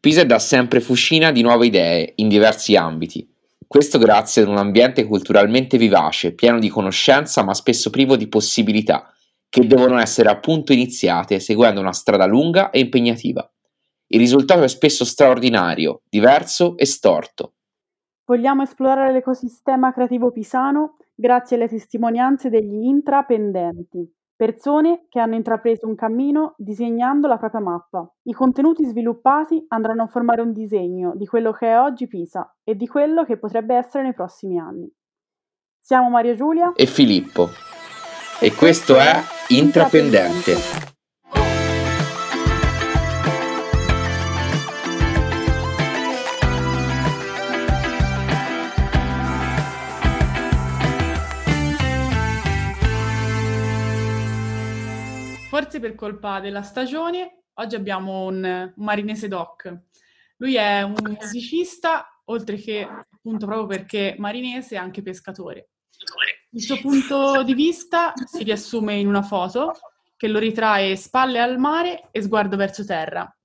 Pisa è da sempre fucina di nuove idee in diversi ambiti. Questo grazie ad un ambiente culturalmente vivace, pieno di conoscenza ma spesso privo di possibilità, che devono essere appunto iniziate seguendo una strada lunga e impegnativa. Il risultato è spesso straordinario, diverso e storto. Vogliamo esplorare l'ecosistema creativo pisano grazie alle testimonianze degli intrapendenti. Persone che hanno intrapreso un cammino disegnando la propria mappa. I contenuti sviluppati andranno a formare un disegno di quello che è oggi Pisa e di quello che potrebbe essere nei prossimi anni. Siamo Maria Giulia e Filippo e questo è Intrapendente. Forse per colpa della stagione, oggi abbiamo un marinese doc. Lui è un musicista, oltre che appunto proprio perché marinese, anche pescatore. Il suo punto di vista si riassume in una foto che lo ritrae spalle al mare e sguardo verso terra.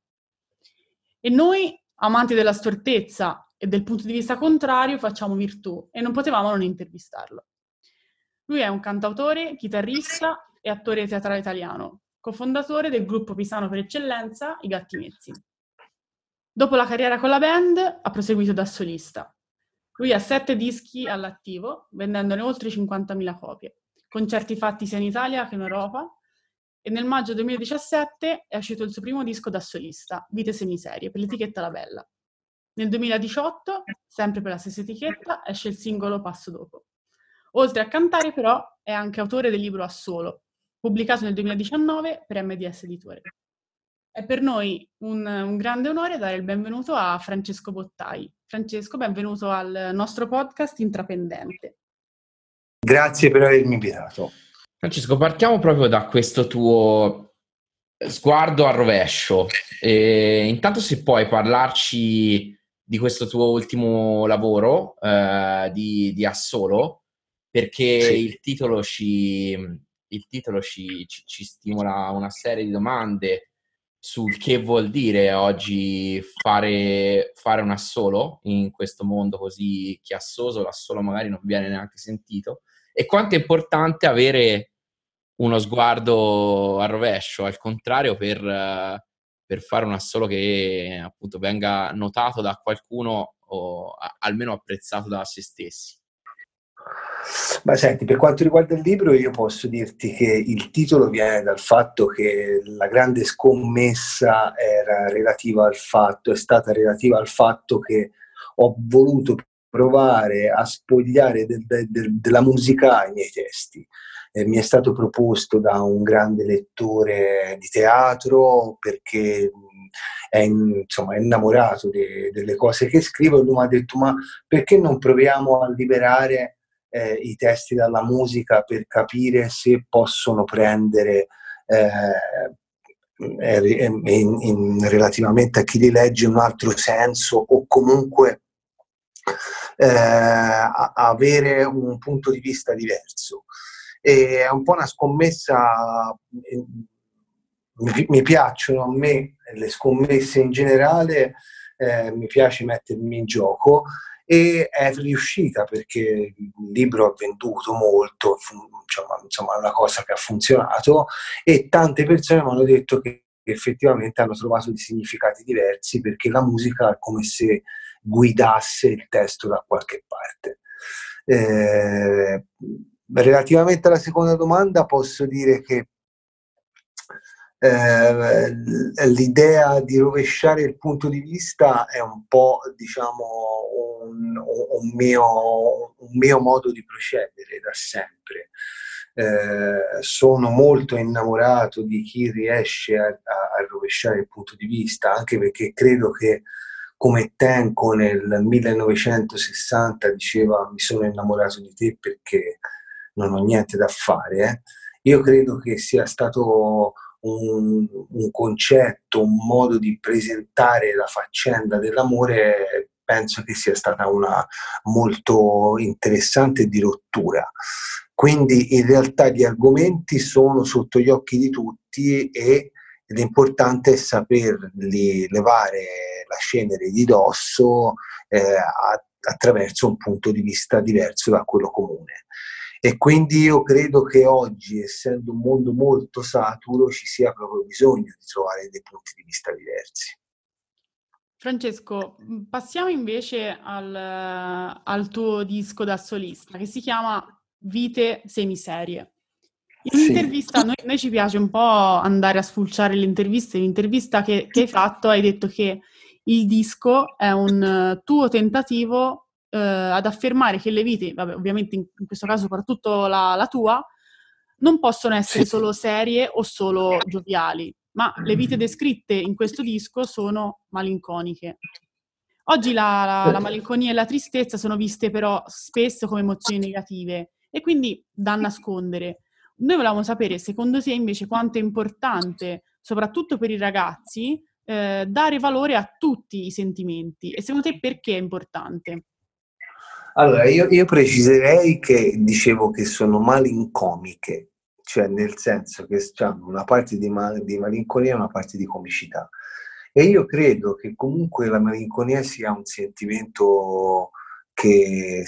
E noi, amanti della stortezza e del punto di vista contrario, facciamo virtù e non potevamo non intervistarlo. Lui è un cantautore, chitarrista e attore teatrale italiano, cofondatore del gruppo pisano per eccellenza I Gatti Mezzi. Dopo la carriera con la band ha proseguito da solista. Lui ha sette dischi all'attivo, vendendone oltre 50.000 copie, concerti fatti sia in Italia che in Europa, e nel maggio 2017 è uscito il suo primo disco da solista, Vite Semiserie, per l'etichetta La Bella. Nel 2018, sempre per la stessa etichetta, esce il singolo Passo Dopo. Oltre a cantare, però, è anche autore del libro Assolo, pubblicato nel 2019 per MDS Editore. È per noi un, un, grande onore dare il benvenuto a Francesco Bottai. Francesco, benvenuto al nostro podcast Intrapendente. Grazie per avermi invitato. Francesco, partiamo proprio da questo tuo sguardo a rovescio. E intanto se puoi parlarci di questo tuo ultimo lavoro eh, di, di Assolo, perché sì. il titolo ci, il titolo ci, ci, ci, stimola una serie di domande sul che vuol dire oggi fare, fare un assolo in questo mondo così chiassoso, l'assolo magari non viene neanche sentito, e quanto è importante avere uno sguardo a rovescio, al contrario, per, per fare un assolo che appunto venga notato da qualcuno o almeno apprezzato da se stessi. Ma senti, per quanto riguarda il libro, io posso dirti che il titolo viene dal fatto che la grande scommessa era relativa al fatto, è stata relativa al fatto che ho voluto provare a spogliare del, del, della musica i miei testi. Eh, mi è stato proposto da un grande lettore di teatro perché è, insomma, è innamorato de, delle cose che scrivo e lui mi ha detto ma perché non proviamo a liberare eh, i testi dalla musica per capire se possono prendere eh, in, in, relativamente a chi li legge un altro senso o comunque eh, avere un punto di vista diverso. E è un po' una scommessa, mi, mi piacciono a me le scommesse in generale, eh, mi piace mettermi in gioco e è riuscita perché il libro ha venduto molto, insomma, è una cosa che ha funzionato e tante persone mi hanno detto che effettivamente hanno trovato dei significati diversi perché la musica è come se guidasse il testo da qualche parte. Eh, relativamente alla seconda domanda posso dire che eh, l'idea di rovesciare il punto di vista è un po' diciamo un, un, mio, un mio, modo di procedere da sempre. Eh, sono molto innamorato di chi riesce a, a, a, rovesciare il punto di vista, anche perché credo che come Tenco nel 1960 diceva mi sono innamorato di te perché non ho niente da fare, eh. io credo che sia stato un, un, concetto, un modo di presentare la faccenda dell'amore, penso che sia stata una molto interessante di rottura. Quindi in realtà gli argomenti sono sotto gli occhi di tutti e l'importante è saperli levare la cenere di dosso eh, attraverso un punto di vista diverso da quello comune. E quindi io credo che oggi, essendo un mondo molto saturo, ci sia proprio bisogno di trovare dei punti di vista diversi. Francesco, passiamo invece al, al tuo disco da solista che si chiama Vite semiserie. In un'intervista, sì. noi, noi, ci piace un po' andare a spulciare le interviste. L'intervista che, che hai fatto hai detto che il disco è un tuo tentativo eh, ad affermare che le vite, vabbè, ovviamente in, in, questo caso soprattutto la, la, tua, non possono essere solo serie o solo gioviali, ma le vite descritte in questo disco sono malinconiche. Oggi la, la, la malinconia e la tristezza sono viste però spesso come emozioni negative e quindi da nascondere. Noi volevamo sapere, secondo te invece, quanto è importante, soprattutto per i ragazzi, eh, dare valore a tutti i sentimenti e secondo te perché è importante? Allora, io, io preciserei che dicevo che sono malincomiche, cioè nel senso che hanno una parte di, mal- di malinconia e una parte di comicità. E io credo che comunque la malinconia sia un sentimento che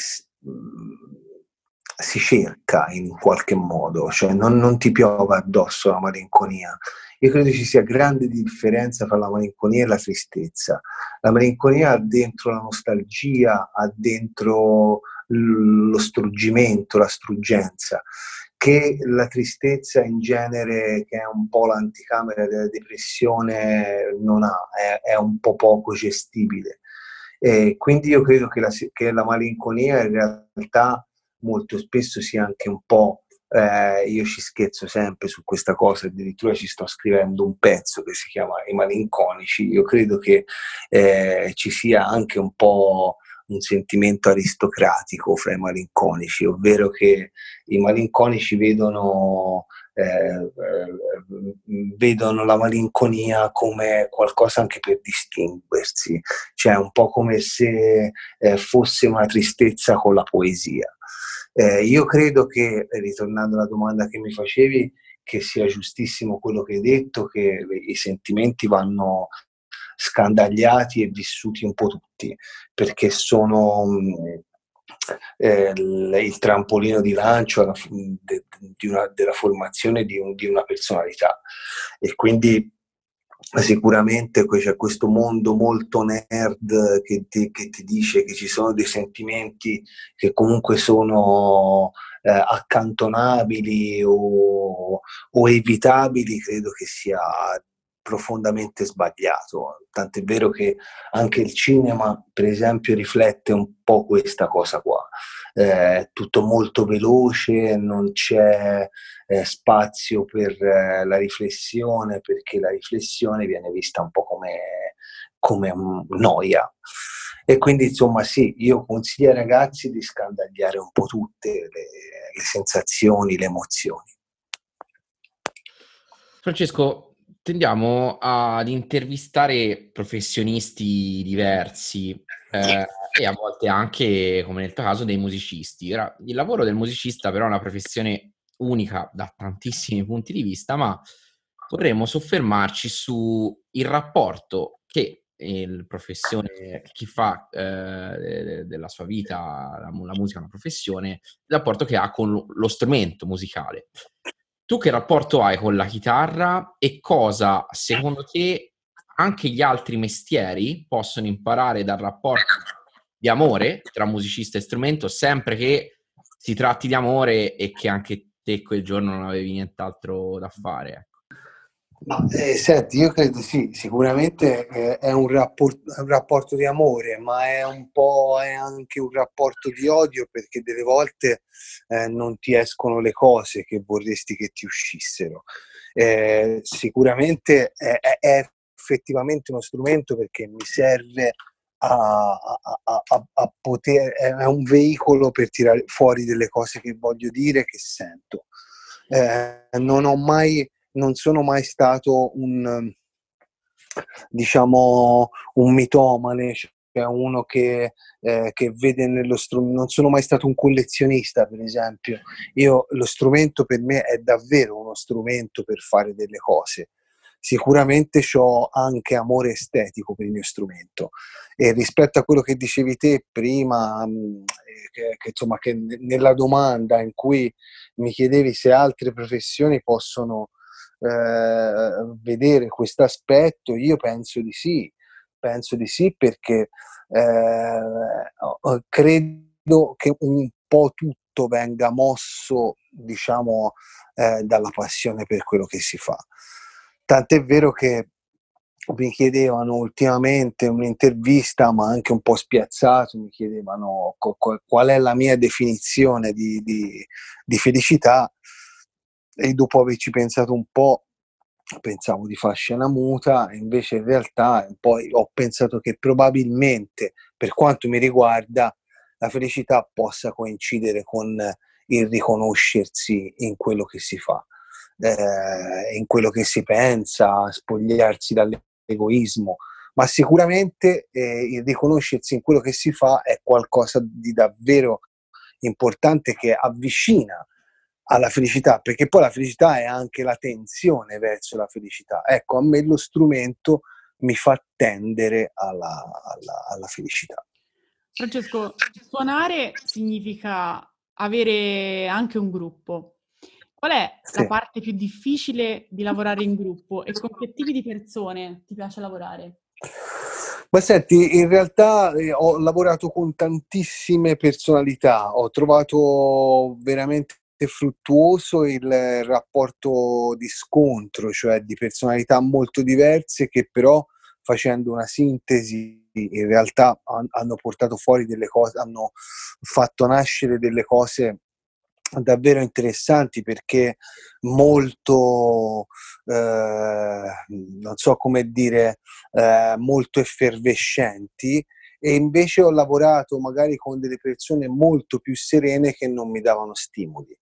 si cerca in qualche modo, cioè non, non, ti piova addosso la malinconia. Io credo ci sia grande differenza tra la malinconia e la tristezza. La malinconia ha dentro la nostalgia, ha dentro lo struggimento, la struggenza, che la tristezza in genere, che è un po' l'anticamera della depressione, non ha, è, è un po' poco gestibile. E quindi io credo che la, che la malinconia in realtà molto spesso sia anche un po', eh, io ci scherzo sempre su questa cosa, addirittura ci sto scrivendo un pezzo che si chiama I malinconici, io credo che eh, ci sia anche un po' un sentimento aristocratico fra i malinconici, ovvero che i malinconici vedono, eh, vedono la malinconia come qualcosa anche per distinguersi, cioè un po' come se eh, fosse una tristezza con la poesia. Eh, io credo che, ritornando alla domanda che mi facevi, che sia giustissimo quello che hai detto, che i sentimenti vanno scandagliati e vissuti un po' tutti, perché sono eh, il trampolino di lancio di una, della formazione di, un, di, una personalità. E quindi sicuramente c'è questo mondo molto nerd che ti, che ti, dice che ci sono dei sentimenti che comunque sono eh, accantonabili o, o, evitabili, credo che sia profondamente sbagliato. Tant'è vero che anche il cinema, per esempio, riflette un po' questa cosa qua. Eh, tutto molto veloce, non c'è eh, spazio per eh, la riflessione, perché la riflessione viene vista un po' come, come noia. E quindi, insomma, sì, io consiglio ai ragazzi di scandagliare un po' tutte le, le sensazioni, le emozioni. Francesco, tendiamo ad intervistare professionisti diversi eh, e a volte anche, come nel tuo caso, dei musicisti. Ora, il lavoro del musicista però è una professione unica da tantissimi punti di vista, ma vorremmo soffermarci sul rapporto che il professione, chi fa eh, della sua vita la, la musica una professione, il rapporto che ha con lo strumento musicale. Tu che rapporto hai con la chitarra e cosa secondo te anche gli altri mestieri possono imparare dal rapporto di amore tra musicista e strumento, sempre che si tratti di amore e che anche te quel giorno non avevi nient'altro da fare? Ma, eh, senti, io credo sì, sicuramente eh, è un rapporto, un rapporto, di amore, ma è un po' è anche un rapporto di odio perché delle volte eh, non ti escono le cose che vorresti che ti uscissero. Eh, sicuramente è, è, effettivamente uno strumento perché mi serve a, a, a, a poter, è un veicolo per tirare fuori delle cose che voglio dire, che sento. Eh, non ho mai non sono mai stato un, diciamo, un mitomane, cioè uno che, eh, che vede nello strumento, non sono mai stato un collezionista per esempio, io lo strumento per me è davvero uno strumento per fare delle cose, sicuramente ho anche amore estetico per il mio strumento. E rispetto a quello che dicevi te prima, mm, che, che, insomma, che nella domanda in cui mi chiedevi se altre professioni possono eh, vedere questo aspetto, io penso di sì, penso di sì perché eh, credo che un po' tutto venga mosso, diciamo, eh, dalla passione per quello che si fa. Tant'è vero che mi chiedevano ultimamente un'intervista, ma anche un po' spiazzato, mi chiedevano qual è la mia definizione di, di, di felicità e dopo averci pensato un po' pensavo di fare scena muta, invece in realtà poi ho pensato che probabilmente, per quanto mi riguarda, la felicità possa coincidere con il riconoscersi in quello che si fa, eh, in quello che si pensa, spogliarsi dall'egoismo, ma sicuramente eh, il riconoscersi in quello che si fa è qualcosa di davvero importante che avvicina alla felicità, perché poi la felicità è anche la tensione verso la felicità. Ecco, a me lo strumento mi fa tendere alla, alla, alla felicità. Francesco, suonare significa avere anche un gruppo. Qual è sì. la parte più difficile di lavorare in gruppo e con che tipi di persone ti piace lavorare? Ma senti, in realtà eh, ho lavorato con tantissime personalità, ho trovato veramente fruttuoso il rapporto di scontro, cioè di personalità molto diverse che però facendo una sintesi in realtà hanno portato fuori delle cose, hanno fatto nascere delle cose davvero interessanti perché molto, eh, non so come dire, eh, molto effervescenti e invece ho lavorato magari con delle persone molto più serene che non mi davano stimoli.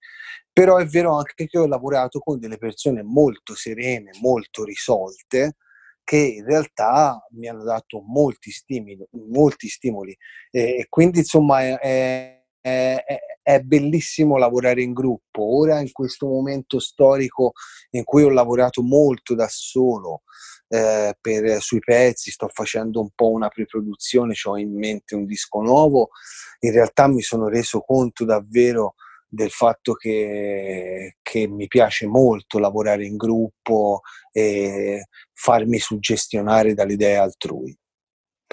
Però è vero anche che ho lavorato con delle persone molto serene, molto risolte, che in realtà mi hanno dato molti stimoli, molti stimoli. E quindi insomma è, è, è, bellissimo lavorare in gruppo. Ora in questo momento storico in cui ho lavorato molto da solo eh, per, sui pezzi, sto facendo un po' una preproduzione, ho in mente un disco nuovo, in realtà mi sono reso conto davvero del fatto che, che, mi piace molto lavorare in gruppo e farmi suggestionare dalle idee altrui.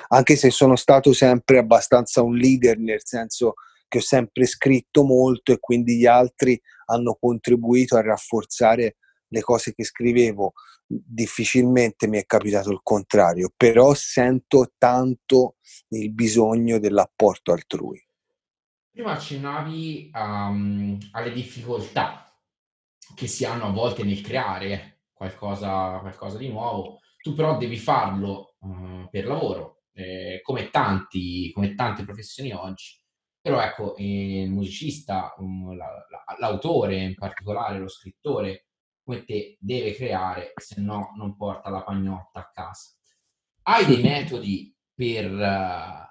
Anche se sono stato sempre abbastanza un leader, nel senso che ho sempre scritto molto e quindi gli altri hanno contribuito a rafforzare le cose che scrivevo. Difficilmente mi è capitato il contrario, però sento tanto il bisogno dell'apporto altrui. Prima accennavi um, alle difficoltà che si hanno a volte nel creare qualcosa, qualcosa di nuovo, tu però devi farlo uh, per lavoro, eh, come, tanti, come tante professioni oggi. Però ecco, il musicista, la, la, l'autore in particolare, lo scrittore, come te deve creare, se no non porta la pagnotta a casa. Hai dei metodi per... Uh,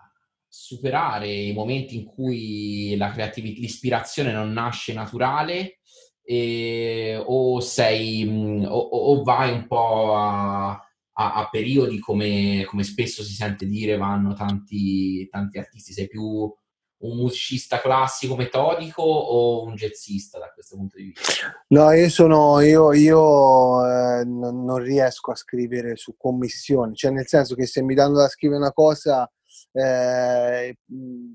superare i momenti in cui la creatività, l'ispirazione non nasce naturale e, o, sei, o, o, vai un po' a, a, a periodi come, come, spesso si sente dire vanno tanti, tanti artisti, sei più un musicista classico metodico o un jazzista da questo punto di vista? No, io sono io, io eh, non riesco a scrivere su commissioni, cioè nel senso che se mi danno da scrivere una cosa eh,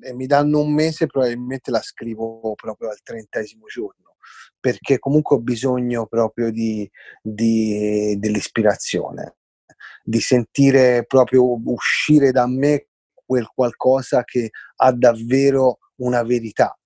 e mi danno un mese, probabilmente la scrivo proprio al trentesimo giorno, perché comunque ho bisogno proprio di, di, dell'ispirazione, di sentire proprio uscire da me quel qualcosa che ha davvero una verità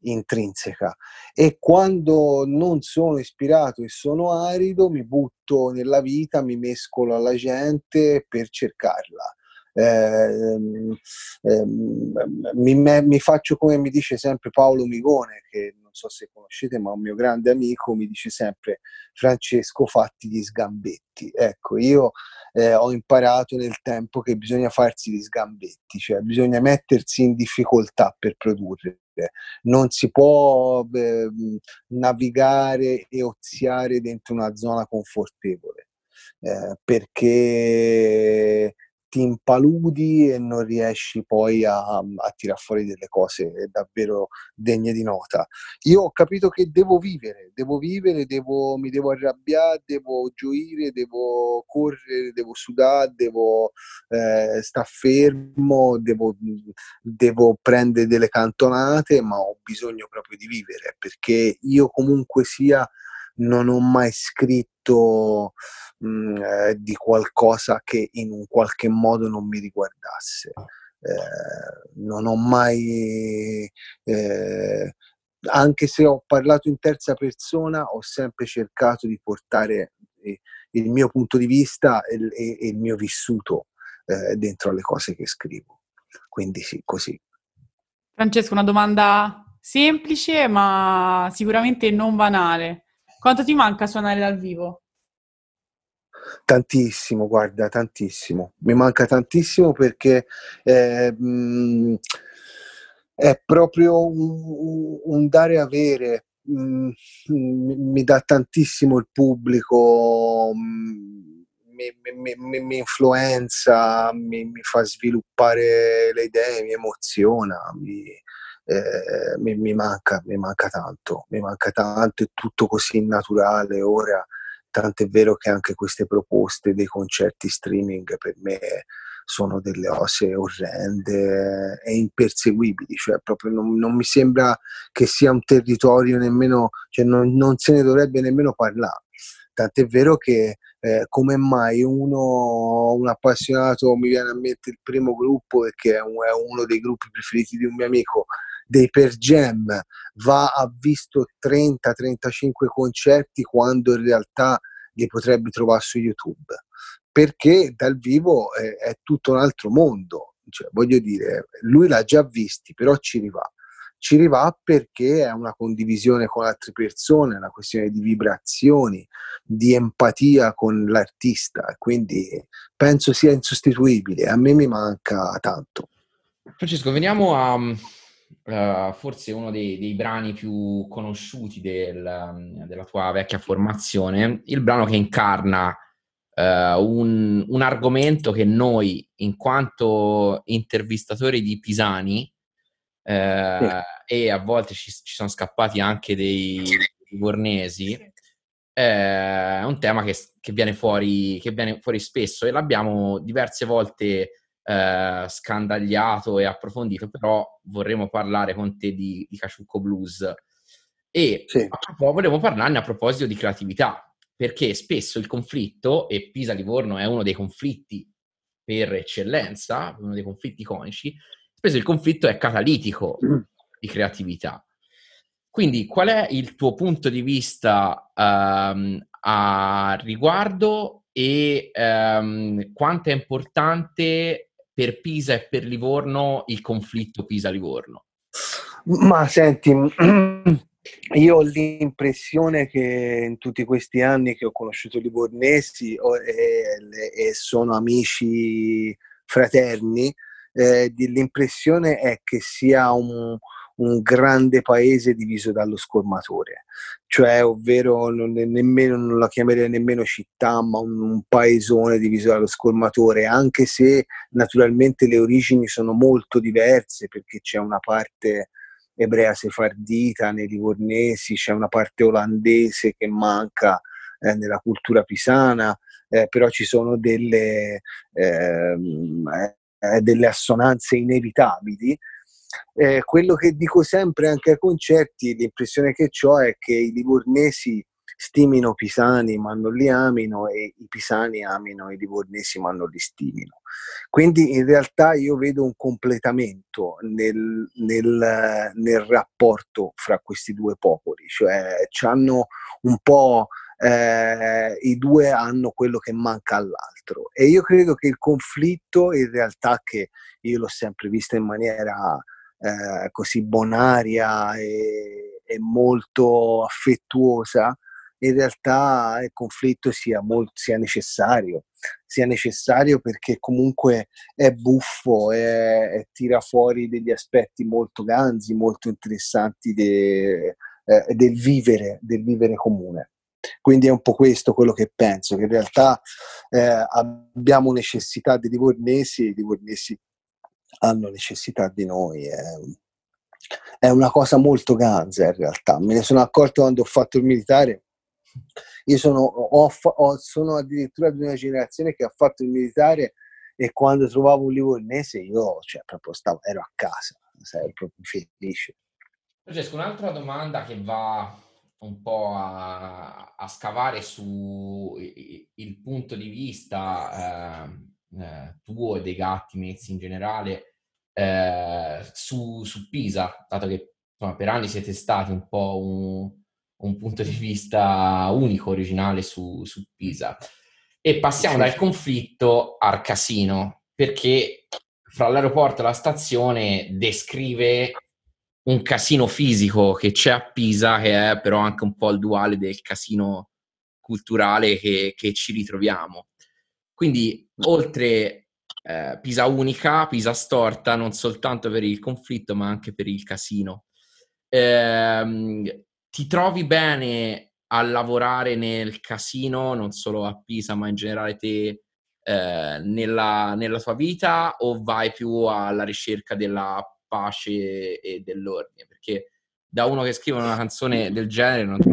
intrinseca. E quando non sono ispirato e sono arido mi butto nella vita, mi mescolo alla gente per cercarla. Ehm, ehm, mi, mi, faccio come mi dice sempre Paolo Migone, che so se conoscete, ma un mio grande amico, mi dice sempre Francesco fatti gli sgambetti. Ecco, io eh, ho imparato nel tempo che bisogna farsi gli sgambetti, cioè bisogna mettersi in difficoltà per produrre. Non si può eh, navigare e oziare dentro una zona confortevole eh, perché ti impaludi e non riesci poi a, a tirar fuori delle cose davvero degne di nota. Io ho capito che devo vivere, devo vivere, devo, mi devo arrabbiare, devo gioire, devo correre, devo sudare, devo eh, stare fermo, devo, devo prendere delle cantonate, ma ho bisogno proprio di vivere perché io comunque sia non ho mai scritto mh, mm, eh, di qualcosa che in un qualche modo non mi riguardasse. Eh, non ho mai, eh, anche se ho parlato in terza persona, ho sempre cercato di portare eh, il mio punto di vista e, e, e il mio vissuto eh, dentro alle cose che scrivo. Quindi sì, così. Francesco, una domanda semplice ma sicuramente non banale. Quanto ti manca suonare dal vivo? Tantissimo, guarda, tantissimo. Mi manca tantissimo perché eh, è proprio un, un dare e avere. Mh, mi dà tantissimo il pubblico, mh, mi, mi, mi, influenza, mi, mi, fa sviluppare le idee, mi emoziona, mi, eh, mi, mi, manca, mi manca tanto, mi manca tanto, è tutto così naturale ora, tant'è vero che anche queste proposte dei concerti streaming per me sono delle cose orrende e imperseguibili, cioè proprio non, non, mi sembra che sia un territorio nemmeno, cioè non, non se ne dovrebbe nemmeno parlare. Tant'è vero che eh, come mai uno, un appassionato, mi viene a mente il primo gruppo, perché è, un, è uno dei gruppi preferiti di un mio amico, dei per jam va a visto 30-35 concerti quando in realtà li potrebbe trovare su YouTube. Perché dal vivo è, è tutto un altro mondo. Cioè, voglio dire lui l'ha già visti però ci rivà ci rivà perché è una condivisione con altre persone, una questione di vibrazioni, di empatia con l'artista, quindi penso sia insostituibile, a me mi manca tanto. Francesco, veniamo a, uh, forse uno dei, dei, brani più conosciuti del, della tua vecchia formazione, il brano che incarna uh, un, un, argomento che noi, in quanto intervistatori di Pisani, uh, sì. e a volte ci, ci, sono scappati anche dei, dei bornesi, è un tema che, che, viene fuori, che viene fuori spesso e l'abbiamo diverse volte eh, scandagliato e approfondito, però vorremmo parlare con te di, di Caciucco Blues. E sì. volevo parlarne a proposito di creatività, perché spesso il conflitto, e Pisa-Livorno è uno dei conflitti per eccellenza, uno dei conflitti iconici, spesso il conflitto è catalitico mm. di creatività. Quindi qual è il tuo punto di vista um, a riguardo e um, quanto è importante per Pisa e per Livorno il conflitto Pisa-Livorno? Ma senti, io ho l'impressione che in tutti questi anni che ho conosciuto i livornesi e, sono amici fraterni, eh, l'impressione è che sia un, un grande paese diviso dallo scormatore, cioè ovvero non, nemmeno, non la chiamerei nemmeno città, ma un, un, paesone diviso dallo scormatore, anche se naturalmente le origini sono molto diverse perché c'è una parte ebrea sefardita nei livornesi, c'è una parte olandese che manca eh, nella cultura pisana, eh, però ci sono delle, ehm, eh, delle assonanze inevitabili eh, quello che dico sempre anche ai concerti, l'impressione che ho è che i livornesi stimino Pisani ma non li amino e i Pisani amino i livornesi ma non li stimino. Quindi in realtà io vedo un completamento nel, nel, nel rapporto fra questi due popoli, cioè hanno un po' eh, i due hanno quello che manca all'altro e io credo che il conflitto in realtà che io l'ho sempre visto in maniera eh, così bonaria e, e, molto affettuosa, in realtà il conflitto sia, molto, sia necessario, sia necessario perché comunque è buffo e tira fuori degli aspetti molto ganzi, molto interessanti de, eh, del, vivere, del vivere comune. Quindi è un po' questo quello che penso, che in realtà eh, abbiamo necessità di livornesi i livornesi hanno necessità di noi. È, una cosa molto ganza in realtà. Me ne sono accorto quando ho fatto il militare. Io sono, ho, ho, sono addirittura di una generazione che ha fatto il militare e quando trovavo un livornese io cioè, proprio stavo, ero a casa, ero proprio felice. Francesco, un'altra domanda che va un po' a, a scavare su il punto di vista eh, eh, tuo e dei gatti messi in generale eh, su, su, Pisa, dato che insomma, per anni siete stati un po' un, un punto di vista unico, originale su, su Pisa. E passiamo dal conflitto al casino, perché fra l'aeroporto e la stazione descrive un casino fisico che c'è a Pisa, che è però anche un po' il duale del casino culturale che, che ci ritroviamo. Quindi, oltre eh, Pisa unica, Pisa storta, non soltanto per il conflitto, ma anche per il casino. Eh, ti trovi bene a lavorare nel casino, non solo a Pisa, ma in generale te eh, nella, nella tua vita, o vai più alla ricerca della pace e dell'ordine, perché da uno che scrive una canzone del genere non so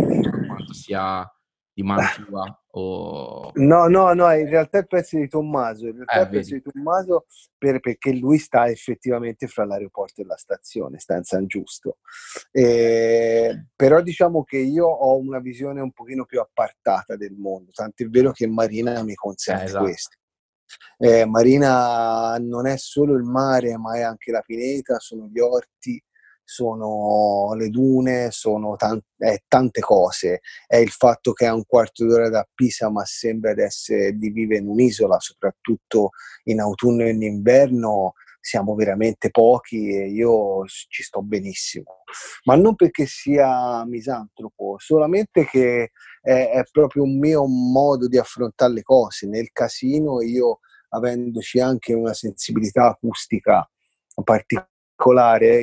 quanto sia di mano tua o... No, no, no, in realtà è il pezzo di Tommaso, in realtà eh, il pezzo di Tommaso per, perché lui sta effettivamente fra l'aeroporto e la stazione, sta in San Giusto. Eh, però diciamo che io ho una visione un pochino più appartata del mondo, tanto è vero che Marina mi consente eh, esatto. questo. Eh, Marina non è solo il mare, ma è anche la pineta, sono gli orti, sono le dune, sono tante, è tante cose. È il fatto che è un quarto d'ora da Pisa, ma sembra di, essere, di vivere in un'isola, soprattutto in autunno e in inverno. Siamo veramente pochi e io ci sto benissimo. Ma non perché sia misantropo, solamente che è, è proprio un mio modo di affrontare le cose. Nel casino io, avendoci anche una sensibilità acustica particolare,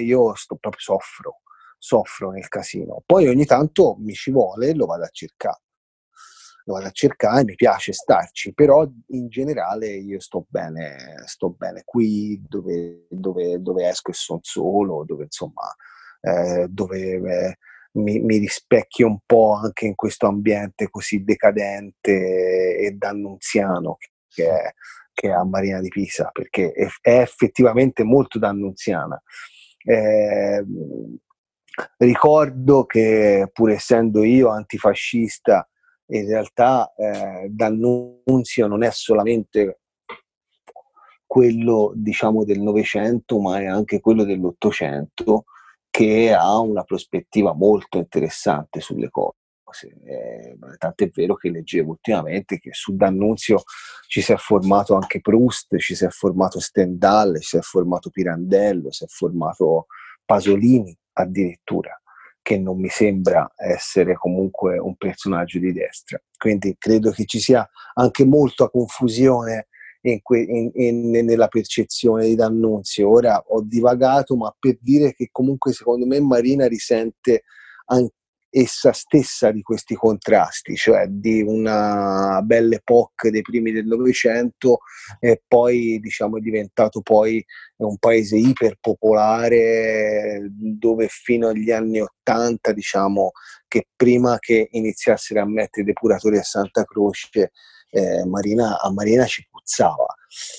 io sto proprio soffro, soffro nel casino. Poi ogni tanto mi ci vuole e lo vado a cercare. Lo vado a cercare, mi piace starci, però in generale io sto bene, sto bene qui dove, dove, dove esco e sono solo, dove insomma, eh, dove eh, mi, mi, rispecchio un po' anche in questo ambiente così decadente e dannunziano che è, che è a Marina di Pisa, perché è, è effettivamente molto dannunziana. Eh, ricordo che pur essendo io antifascista, in realtà eh, D'Annunzio non è solamente quello diciamo del Novecento, ma è anche quello dell'Ottocento che ha una prospettiva molto interessante sulle cose. Eh, tant'è vero che leggevo ultimamente che su D'Annunzio ci si è formato anche Proust, ci si è formato Stendhal, ci si è formato Pirandello, si è formato Pasolini addirittura, che non mi sembra essere comunque un personaggio di destra. Quindi credo che ci sia anche molta confusione in que, in, in, nella percezione di D'Annunzio. Ora ho divagato, ma per dire che comunque secondo me Marina risente anche essa stessa di questi contrasti, cioè di una belle epoca dei primi del Novecento e poi diciamo è diventato poi un paese iperpopolare dove fino agli anni Ottanta diciamo che prima che iniziassero a mettere depuratori a Santa Croce eh, Marina, a Marina ci puzzava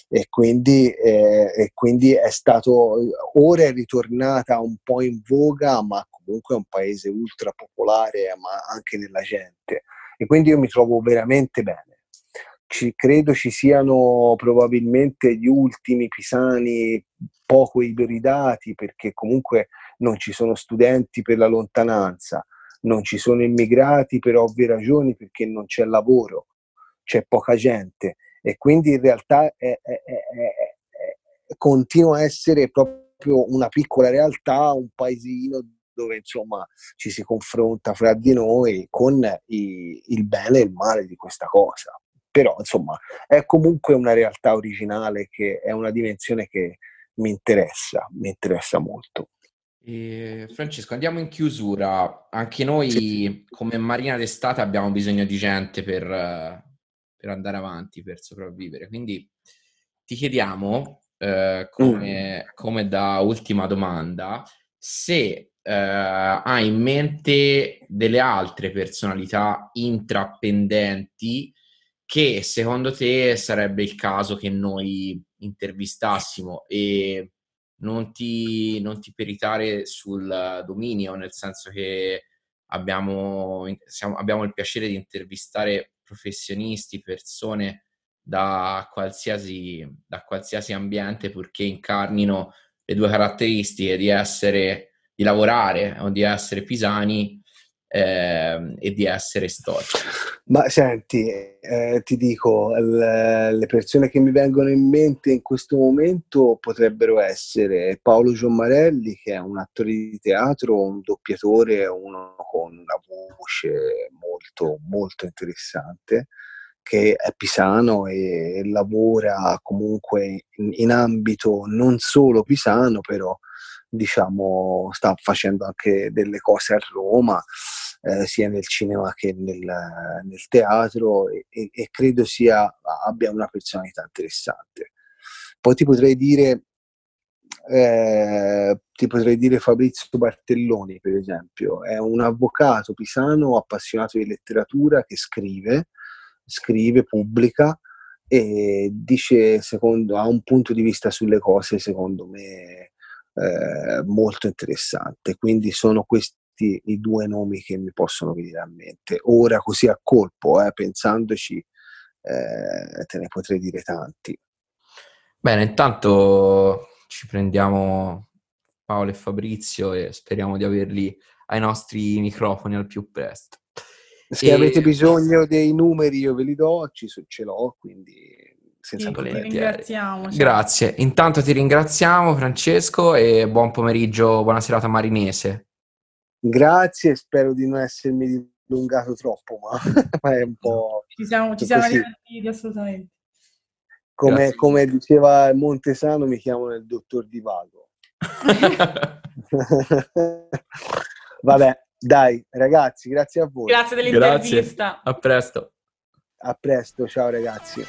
e quindi, eh, e quindi è stato, ora è ritornata un po' in voga, ma comunque è un paese ultra popolare, ma anche nella gente. E quindi io mi trovo veramente bene. Ci, credo ci siano probabilmente gli ultimi pisani poco iberidati perché comunque non ci sono studenti per la lontananza, non ci sono immigrati per ovvie ragioni perché non c'è lavoro c'è poca gente e quindi in realtà è, è, è, continua a essere proprio una piccola realtà, un paesino dove insomma ci si confronta fra di noi con i, il bene e il male di questa cosa. Però insomma è comunque una realtà originale che è una dimensione che mi interessa, mi interessa molto. E Francesco, andiamo in chiusura. Anche noi, come Marina d'estate, abbiamo bisogno di gente per, per, andare avanti, per sopravvivere. Quindi ti chiediamo, eh, come, mm. come, da ultima domanda, se eh, hai in mente delle altre personalità intrappendenti che secondo te sarebbe il caso che noi intervistassimo e non ti, non ti peritare sul dominio, nel senso che abbiamo, siamo, abbiamo il piacere di intervistare professionisti, persone da qualsiasi, da qualsiasi ambiente, purché incarnino le due caratteristiche di essere, di lavorare o di essere pisani eh, e di essere storici. Ma senti, eh, ti dico, l- le persone che mi vengono in mente in questo momento potrebbero essere Paolo Giommarelli, che è un attore di teatro, un doppiatore, uno con una voce molto, molto interessante, che è pisano e lavora comunque in, in ambito non solo pisano, però diciamo sta facendo anche delle cose a Roma eh, sia nel cinema che nel, nel teatro e, e, credo sia, abbia una personalità interessante. Poi ti potrei dire eh, ti potrei dire Fabrizio Bartelloni, per esempio, è un avvocato pisano appassionato di letteratura che scrive, scrive, pubblica e dice, secondo, ha un punto di vista sulle cose, secondo me, eh, molto interessante. Quindi sono questi questi i due nomi che mi possono venire a mente. Ora così a colpo, eh, pensandoci, eh, te ne potrei dire tanti. Bene, intanto ci prendiamo Paolo e Fabrizio e speriamo di averli ai nostri microfoni al più presto. Se e... avete bisogno dei numeri io ve li do, ci, ce l'ho, quindi senza sì, problemi. ringraziamo. Grazie. Intanto ti ringraziamo Francesco e buon pomeriggio, buona serata marinese. Grazie, spero di non essermi dilungato troppo, ma, ma è un po'... Ci siamo, ci siamo divertiti assolutamente. Come, come, diceva Montesano, mi chiamano il dottor Divago. Vabbè, dai, ragazzi, grazie a voi. Grazie dell'intervista. Grazie. A presto. A presto, ciao ragazzi.